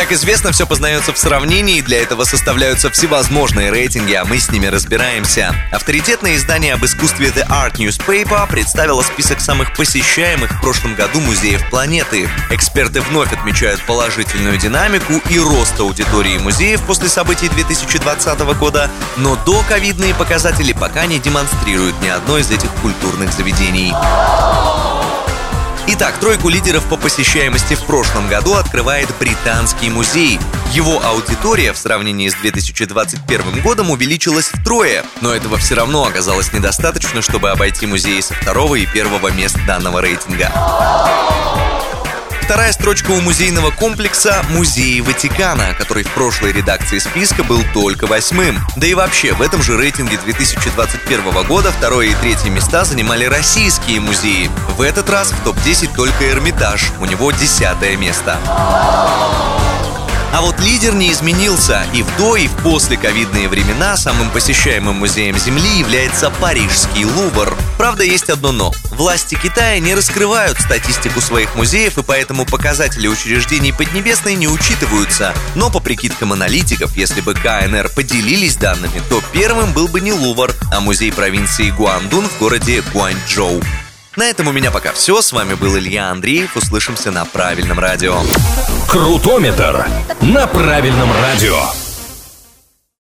Как известно, все познается в сравнении, и для этого составляются всевозможные рейтинги, а мы с ними разбираемся. Авторитетное издание об искусстве The Art Newspaper представило список самых посещаемых в прошлом году музеев планеты. Эксперты вновь отмечают положительную динамику и рост аудитории музеев после событий 2020 года, но до ковидные показатели пока не демонстрируют ни одно из этих культурных заведений. Итак, тройку лидеров по посещаемости в прошлом году открывает Британский музей. Его аудитория в сравнении с 2021 годом увеличилась втрое, но этого все равно оказалось недостаточно, чтобы обойти музеи со второго и первого мест данного рейтинга. Вторая строчка у музейного комплекса «Музеи Ватикана», который в прошлой редакции списка был только восьмым. Да и вообще, в этом же рейтинге 2021 года второе и третье места занимали российские музеи. В этот раз в топ-10 только Эрмитаж, у него десятое место. А вот лидер не изменился. И в до, и в после ковидные времена самым посещаемым музеем Земли является Парижский Лувр. Правда, есть одно но. Власти Китая не раскрывают статистику своих музеев, и поэтому показатели учреждений Поднебесной не учитываются. Но по прикидкам аналитиков, если бы КНР поделились данными, то первым был бы не Лувр, а музей провинции Гуандун в городе Гуанчжоу. На этом у меня пока все. С вами был Илья Андреев. Услышимся на правильном радио. Крутометр на правильном радио.